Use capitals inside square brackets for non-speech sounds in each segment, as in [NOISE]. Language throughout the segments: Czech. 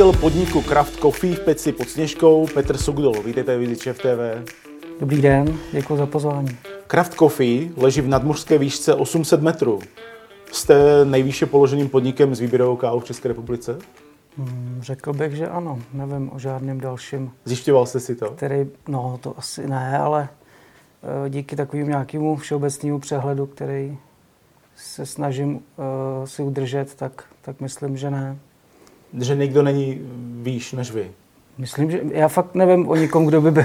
Majitel podniku Kraft Coffee v Peci pod Sněžkou Petr Sugdol. Vítejte v TV. Dobrý den, děkuji za pozvání. Kraft Coffee leží v nadmořské výšce 800 metrů. Jste nejvýše položeným podnikem s výběrovou kávou v České republice? Hmm, řekl bych, že ano. Nevím o žádném dalším. Zjišťoval jste si to? Který, no to asi ne, ale eh, díky takovému nějakému všeobecnému přehledu, který se snažím uh, si udržet, tak, tak myslím, že ne. Že někdo není výš než vy? Myslím, že já fakt nevím o nikom, kdo by byl,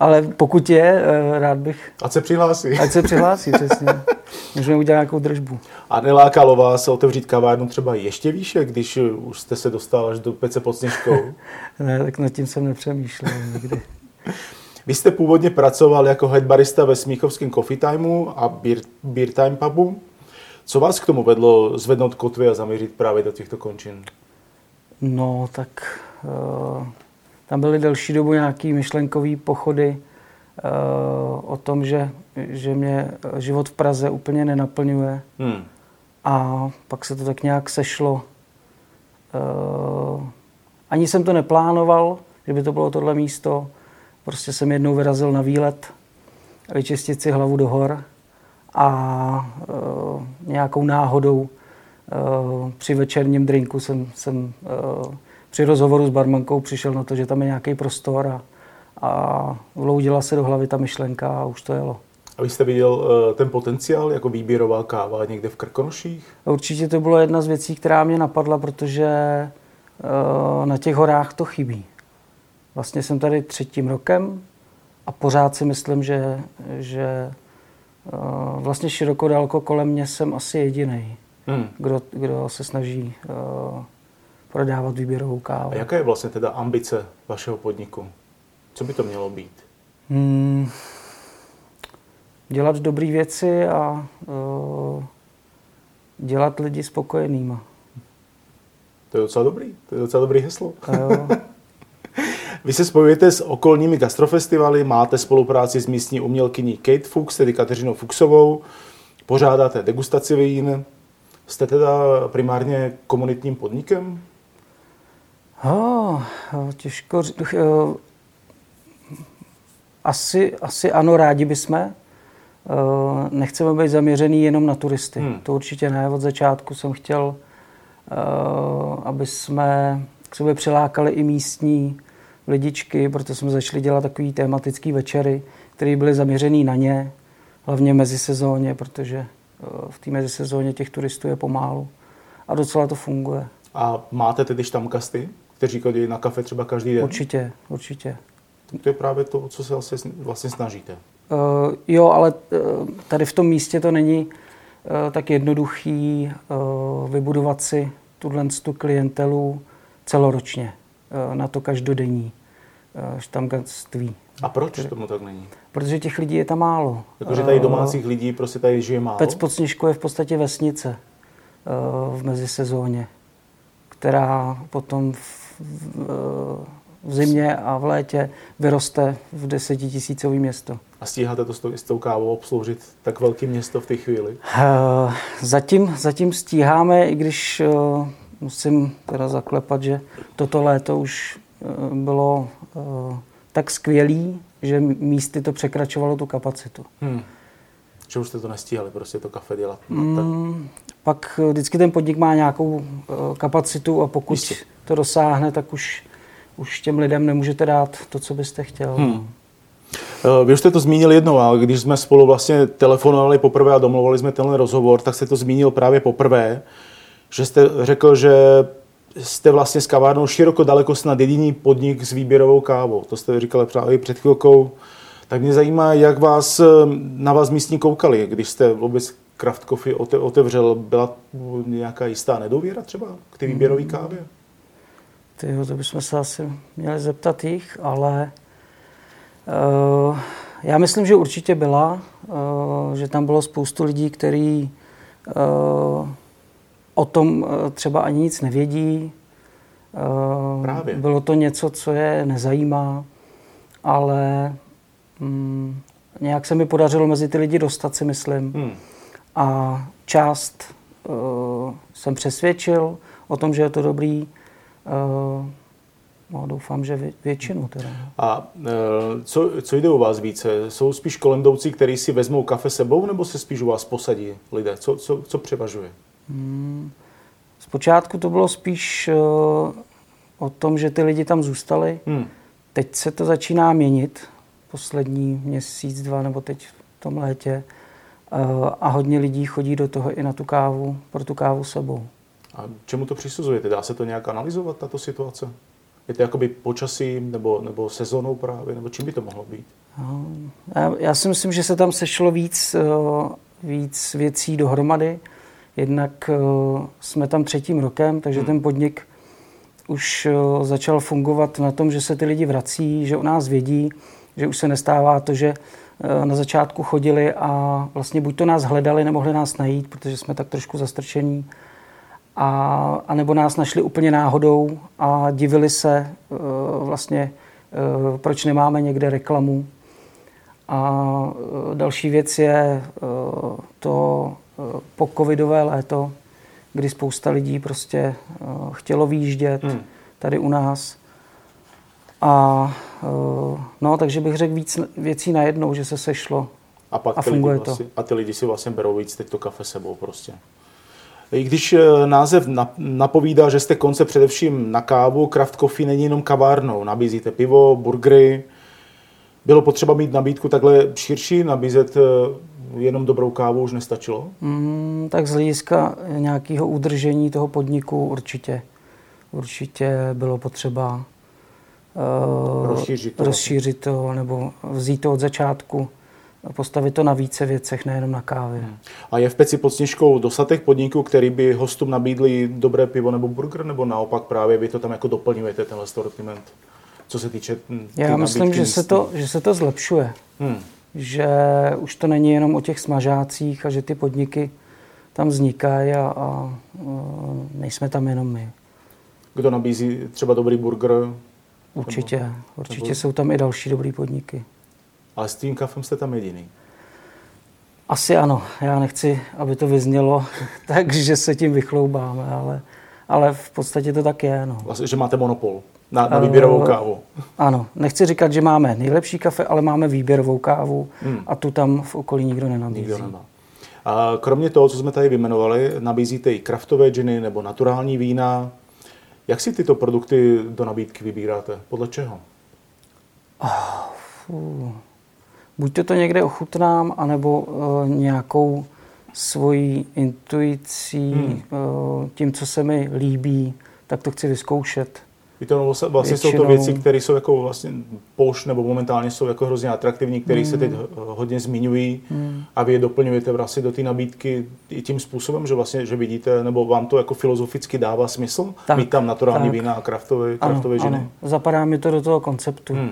ale pokud je, uh, rád bych... Ať se přihlásí. Ať se přihlásí, přesně. Můžeme udělat nějakou držbu. A nelákalo vás se otevřít kavárnu třeba ještě výše, když už jste se dostal až do pece pod sněžkou? [LAUGHS] ne, tak nad tím jsem nepřemýšlel nikdy. [LAUGHS] Vy jste původně pracoval jako head barista ve Smíchovském Coffee Timeu a Beer, Beer Time pubu. Co vás k tomu vedlo zvednout kotvy a zaměřit právě do těchto končin? No, tak uh, tam byly delší dobu nějaké myšlenkové pochody uh, o tom, že, že mě život v Praze úplně nenaplňuje. Hmm. A pak se to tak nějak sešlo. Uh, ani jsem to neplánoval, že by to bylo tohle místo. Prostě jsem jednou vyrazil na výlet, vyčistit si hlavu do hor a uh, nějakou náhodou při večerním drinku jsem, jsem uh, při rozhovoru s barmankou přišel na to, že tam je nějaký prostor a, a vloudila se do hlavy ta myšlenka a už to jelo. A vy jste viděl uh, ten potenciál jako výběrová káva někde v Krkonoších? Určitě to bylo jedna z věcí, která mě napadla, protože na těch horách to chybí. Vlastně jsem tady třetím rokem a pořád si myslím, že, že vlastně široko daleko kolem mě jsem asi jediný, hmm. kdo, kdo se snaží uh, prodávat výběrovou kávu. A jaká je vlastně teda ambice vašeho podniku? Co by to mělo být? Hmm, dělat dobré věci a uh, dělat lidi spokojenýma. To je docela dobrý, to je docela dobrý heslo. [LAUGHS] Vy se spojujete s okolními gastrofestivaly, máte spolupráci s místní umělkyní Kate Fuchs, tedy Kateřinou Fuchsovou, pořádáte degustaci vín. Jste teda primárně komunitním podnikem? Oh, těžko říct. Asi, asi ano, rádi bychom. Nechceme být zaměřený jenom na turisty. Hmm. To určitě ne. Od začátku jsem chtěl, aby jsme k sobě přilákali i místní lidičky, proto jsme začali dělat takový tematický večery, které byly zaměřený na ně, hlavně mezi sezóně, protože v té mezisezóně těch turistů je pomálu. A docela to funguje. A máte tedy štamkasty? kteří chodí na kafe třeba každý den? Určitě, určitě. To je právě to, co se vlastně, vlastně snažíte. Uh, jo, ale uh, tady v tom místě to není uh, tak jednoduchý uh, vybudovat si tuhle tu klientelu celoročně, uh, na to každodenní štamgaství. A proč tomu tak není? Protože těch lidí je tam málo. Jakože tady domácích lidí prostě tady žije málo? Pec pod Sněžkou je v podstatě vesnice uh, v mezisezóně, která potom v v zimě a v létě vyroste v desetitisícový město. A stíháte to s tou kávou obsloužit tak velké město v té chvíli? Uh, zatím, zatím stíháme, i když uh, musím teda zaklepat, že toto léto už uh, bylo tak skvělý, že místy to překračovalo tu kapacitu. Hmm. Že už jste to nestíhali, prostě to kafe dělat? Mm, pak vždycky ten podnik má nějakou uh, kapacitu a pokud Jistě to dosáhne, tak už, už těm lidem nemůžete dát to, co byste chtěl. Hmm. Eh, vy už jste to zmínil jednou, a když jsme spolu vlastně telefonovali poprvé a domluvali jsme tenhle rozhovor, tak jste to zmínil právě poprvé, že jste řekl, že jste vlastně s kavárnou široko daleko snad jediný podnik s výběrovou kávou. To jste říkali právě před chvilkou. Tak mě zajímá, jak vás, eh, na vás místní koukali, když jste vůbec Craft Coffee otevřel. Byla nějaká jistá nedůvěra třeba k té výběrové kávě? Tyjo, to bychom se asi měli zeptat jich, ale uh, já myslím, že určitě byla, uh, že tam bylo spoustu lidí, kteří uh, o tom uh, třeba ani nic nevědí. Uh, Právě. Bylo to něco, co je nezajímá, ale um, nějak se mi podařilo mezi ty lidi dostat, si myslím. Hmm. A část uh, jsem přesvědčil o tom, že je to dobrý, Eh, No, doufám, že většinu teda. A co, co jde u vás více? Jsou spíš kolem jdoucí, kteří si vezmou kafe sebou, nebo se spíš u vás posadí lidé? Co, co, co převažuje? Hmm, zpočátku to bylo spíš uh, o tom, že ty lidi tam zůstali. Hmm. Teď se to začíná měnit, poslední měsíc, dva nebo teď v tom létě. Uh, a hodně lidí chodí do toho i na tu kávu, pro tu kávu sebou. A čemu to přisuzujete? Dá se to nějak analyzovat, tato situace? Je to jakoby počasím nebo, nebo sezónou právě, nebo čím by to mohlo být? No, já, já si myslím, že se tam sešlo víc, eh, víc věcí dohromady. Jednak eh, jsme tam třetím rokem, takže hmm. ten podnik už eh, začal fungovat na tom, že se ty lidi vrací, že u nás vědí, že už se nestává to, že na začátku chodili a vlastně buď to nás hledali, nemohli nás najít, protože jsme tak trošku zastrčení a, a nebo nás našli úplně náhodou a divili se vlastně, proč nemáme někde reklamu. A další věc je to po covidové léto, kdy spousta lidí prostě uh, chtělo výjíždět hmm. tady u nás. A uh, no, takže bych řekl víc věcí najednou, že se sešlo a, pak a funguje to. Vlastně, a ty lidi si vlastně berou víc teď to kafe sebou prostě. I když eh, název napovídá, že jste konce především na kávu, Craft Coffee není jenom kavárnou. Nabízíte pivo, burgery. Bylo potřeba mít nabídku takhle širší, nabízet eh, jenom dobrou kávu už nestačilo? Mm, tak z hlediska nějakého udržení toho podniku určitě. Určitě bylo potřeba uh, rozšířit, to, rozšířit to nebo vzít to od začátku postavit to na více věcech, nejenom na kávě. Hmm. A je v Peci pod Sněžkou dostatek podniků, který by hostům nabídli dobré pivo nebo burger, nebo naopak právě vy to tam jako doplňujete, tenhle sortiment, co se týče hm, Já myslím, že se, to, že se to zlepšuje. Hmm. Že už to není jenom o těch smažácích a že ty podniky tam vznikají a, a, a nejsme tam jenom my. Kdo nabízí třeba dobrý burger? Určitě, nebo, určitě nebo... jsou tam i další dobrý podniky. Ale s tím kafem jste tam jediný. Asi ano. Já nechci, aby to vyznělo [LAUGHS] tak, že se tím vychloubáme, ale, ale v podstatě to tak je. No. Vlastně, že máte monopol na, na výběrovou kávu. Uh, ano. Nechci říkat, že máme nejlepší kafe, ale máme výběrovou kávu hmm. a tu tam v okolí nikdo nenabízí. Nikdo nemá. A kromě toho, co jsme tady vyjmenovali, nabízíte i kraftové džiny nebo naturální vína. Jak si tyto produkty do nabídky vybíráte? Podle čeho? Oh, buď to, to někde ochutnám, anebo uh, nějakou svojí intuicí, hmm. uh, tím, co se mi líbí, tak to chci vyzkoušet. Víte, vlastně Většinou... jsou to věci, které jsou jako vlastně poš, nebo momentálně jsou jako hrozně atraktivní, které hmm. se teď hodně zmiňují hmm. a vy je doplňujete vlastně do té nabídky i tím způsobem, že vlastně, že vidíte, nebo vám to jako filozoficky dává smysl, tak, mít tam naturální tak. vína a kraftové, kraftové ano, žiny. Ano. Zapadá mi to do toho konceptu. Hmm.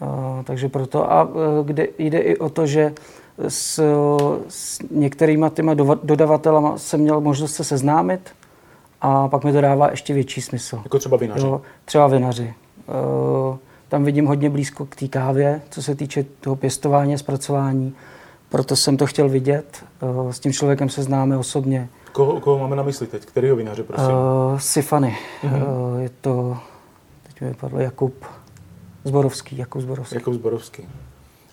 Uh, takže proto a uh, kde jde i o to, že s, s některýma těma dodavatelama jsem měl možnost se seznámit a pak mi to dává ještě větší smysl. Jako třeba vinaři? Jo, třeba vinaři. Uh, tam vidím hodně blízko k té kávě, co se týče toho pěstování a zpracování. Proto jsem to chtěl vidět. Uh, s tím člověkem se známe osobně. Koho, koho máme na mysli teď? Kterýho vinaře, prosím? Uh, Sifany. Uh-huh. Uh, je to, teď mi vypadlo, Jakub Zborovský, Jakub Zborovský. Jakub Zborovský.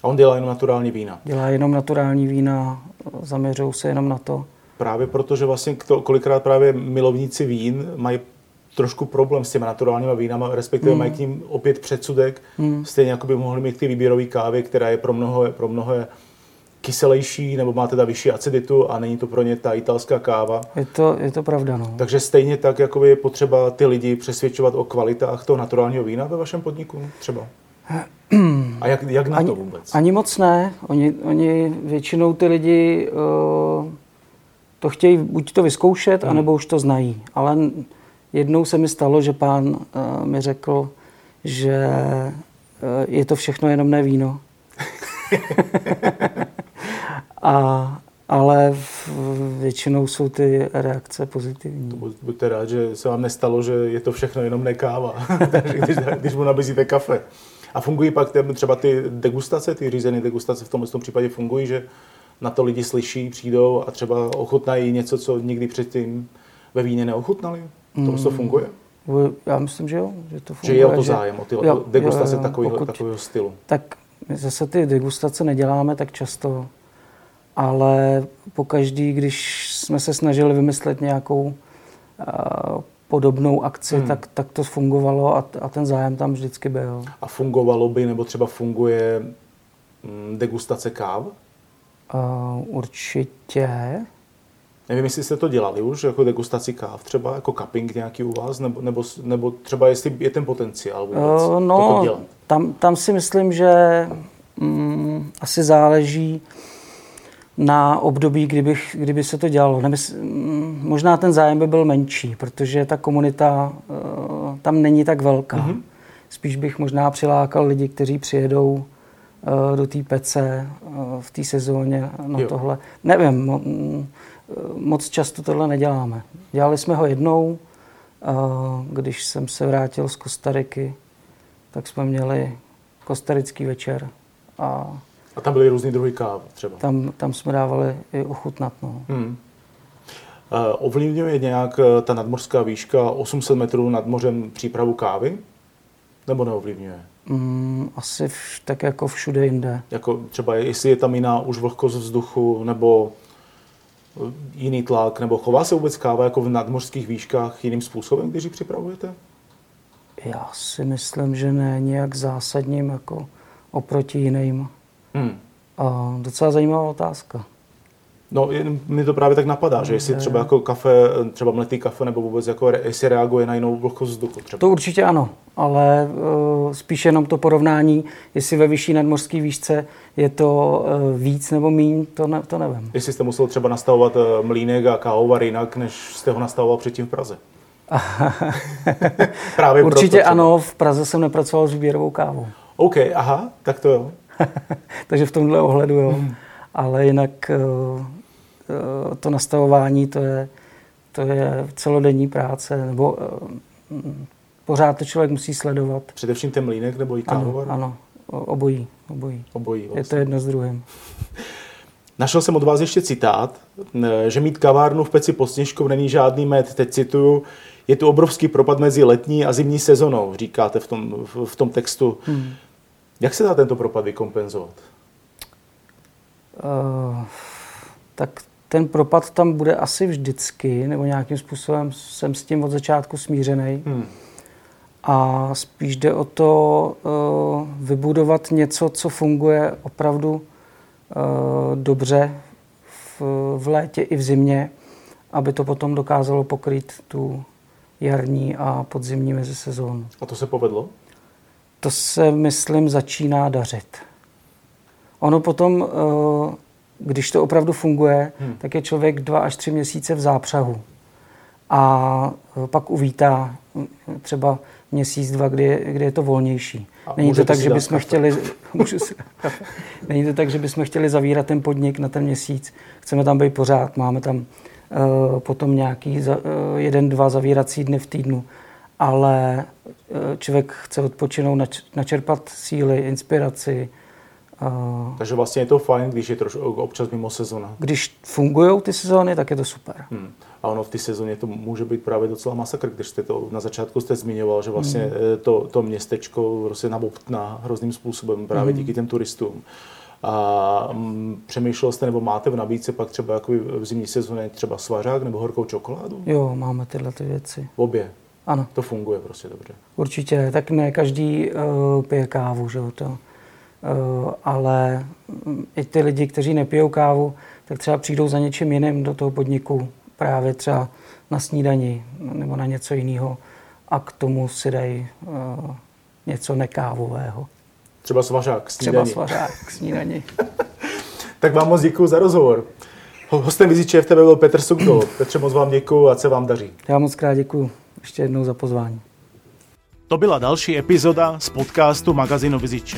A on dělá jenom naturální vína. Dělá jenom naturální vína, zaměřují se jenom na to. Právě protože vlastně to, kolikrát právě milovníci vín mají trošku problém s těmi naturálními vínama, respektive mm. mají k ním opět předsudek, mm. stejně jako by mohli mít ty výběrové kávy, která je pro mnoho, pro mnoho kyselější nebo má teda vyšší aciditu a není to pro ně ta italská káva. Je to, je to pravda, no. Takže stejně tak jako je potřeba ty lidi přesvědčovat o kvalitách toho naturálního vína ve vašem podniku třeba? A jak, jak na ani, to vůbec? Ani moc ne. Oni, oni většinou ty lidi uh, to chtějí buď to vyzkoušet, hmm. anebo už to znají. Ale jednou se mi stalo, že pán uh, mi řekl, že uh, je to všechno jenom ne víno. [LAUGHS] A, ale většinou jsou ty reakce pozitivní. To buďte rád, že se vám nestalo, že je to všechno jenom nekáva, [LAUGHS] když, když mu nabízíte kafe. A fungují pak třeba ty degustace, ty řízené degustace v tomhle tom případě fungují, že na to lidi slyší, přijdou a třeba ochutnají něco, co nikdy předtím ve víně neochutnali? To mm. to funguje? Já myslím, že jo. Že, to funguje, že je o to zájem, o ty jo, degustace jo, jo, takového, pokud, takového stylu. Tak my zase ty degustace neděláme tak často, ale po každý, když jsme se snažili vymyslet nějakou uh, podobnou akci, hmm. tak, tak to fungovalo a, a ten zájem tam vždycky byl. A fungovalo by, nebo třeba funguje mm, degustace káv? Uh, určitě. Nevím, jestli jste to dělali už, jako degustaci káv, třeba jako cupping nějaký u vás, nebo, nebo, nebo třeba jestli je ten potenciál vůbec uh, no, to dělat. Tam, tam si myslím, že mm, asi záleží na období, kdybych, kdyby se to dělalo. Nemysl, mm, možná ten zájem by byl menší, protože ta komunita uh, tam není tak velká. Mm-hmm. Spíš bych možná přilákal lidi, kteří přijedou do té pece uh, v té sezóně na jo. tohle. Nevím, mo, mm, moc často tohle neděláme. Dělali jsme ho jednou, když jsem se vrátil z Kostariky, tak jsme měli kostarický večer. A, a tam byly různý druhy káv třeba? Tam, tam jsme dávali i ochutnat. No. Hmm. Ovlivňuje nějak ta nadmořská výška 800 metrů nad mořem přípravu kávy? Nebo neovlivňuje? Mm, asi v, tak jako všude jinde. Jako třeba jestli je tam jiná už vlhkost vzduchu, nebo jiný tlak, nebo chová se vůbec káva jako v nadmořských výškách jiným způsobem, když ji připravujete? Já si myslím, že ne nějak zásadním jako oproti jiným. Hmm. A docela zajímavá otázka. No, mi to právě tak napadá, že jestli třeba jako kafe, třeba mletý kafe, nebo vůbec jako, jestli reaguje na jinou vlhkost vzduchu třeba. To určitě ano, ale uh, spíš jenom to porovnání, jestli ve vyšší nadmořské výšce je to uh, víc nebo míň, to, ne, to nevím. Jestli jste musel třeba nastavovat uh, mlínek a kávovar jinak, než jste ho nastavoval předtím v Praze. [LAUGHS] právě Určitě proto, ano, v Praze jsem nepracoval s výběrovou kávou. OK, aha, tak to jo. [LAUGHS] Takže v tomhle ohledu jo. Hmm. Ale jinak uh, to nastavování, to je, to je celodenní práce, nebo eh, pořád to člověk musí sledovat. Především ten mlínek nebo i kávovar? Ano, ano, obojí. Obojí, obojí vlastně. Je to jedno s druhým. [LAUGHS] Našel jsem od vás ještě citát, eh, že mít kavárnu v peci pod sněžkou není žádný med. Teď cituju, je tu obrovský propad mezi letní a zimní sezonou, říkáte v tom, v, v tom textu. Hmm. Jak se dá tento propad vykompenzovat? Uh, tak ten propad tam bude asi vždycky, nebo nějakým způsobem jsem s tím od začátku smířený. Hmm. A spíš jde o to uh, vybudovat něco, co funguje opravdu uh, dobře v, v létě i v zimě, aby to potom dokázalo pokrýt tu jarní a podzimní mezisezónu. A to se povedlo? To se, myslím, začíná dařit. Ono potom uh, když to opravdu funguje, hmm. tak je člověk dva až tři měsíce v zápřahu. A e, pak uvítá třeba měsíc, dva, kdy je, kdy je to volnější. A Není to tak, že bychom chtěli... [LAUGHS] [LAUGHS] Není to tak, že bychom chtěli zavírat ten podnik na ten měsíc. Chceme tam být pořád. Máme tam uh, potom nějaký za, uh, jeden, dva zavírací dny v týdnu. Ale uh, člověk chce odpočinout, nač, načerpat síly, inspiraci, Takže vlastně je to fajn, když je trošku občas mimo sezona. Když fungují ty sezóny, tak je to super. Hmm. A ono v té sezóně to může být právě docela masakr, když jste to na začátku jste zmiňoval, že vlastně hmm. Eh, to, to městečko prostě nabobtná hrozným způsobem právě hmm. díky těm turistům. A m, mm, přemýšlel jste nebo máte v nabídce pak třeba jako v zimní sezóně třeba svařák nebo horkou čokoládu? Jo, máme tyhle ty věci. Obě? Ano. To funguje prostě dobře. Určitě, tak ne každý uh, pije kávu, že jo, to ale i ty lidi, kteří nepijou kávu, tak třeba přijdou za něčím jiným do toho podniku, právě třeba na snídani nebo na něco jiného a k tomu si dají uh, něco nekávového. Třeba svařák k snídani. Třeba svařák k snídani. tak vám moc děkuji za rozhovor. Hostem Viziče v tebe byl Petr Sukdol. [CLEARS THROAT] Petře, moc vám děkuji a se vám daří. Já moc krát děkuji ještě jednou za pozvání. To byla další epizoda z podcastu magazínu Viziče.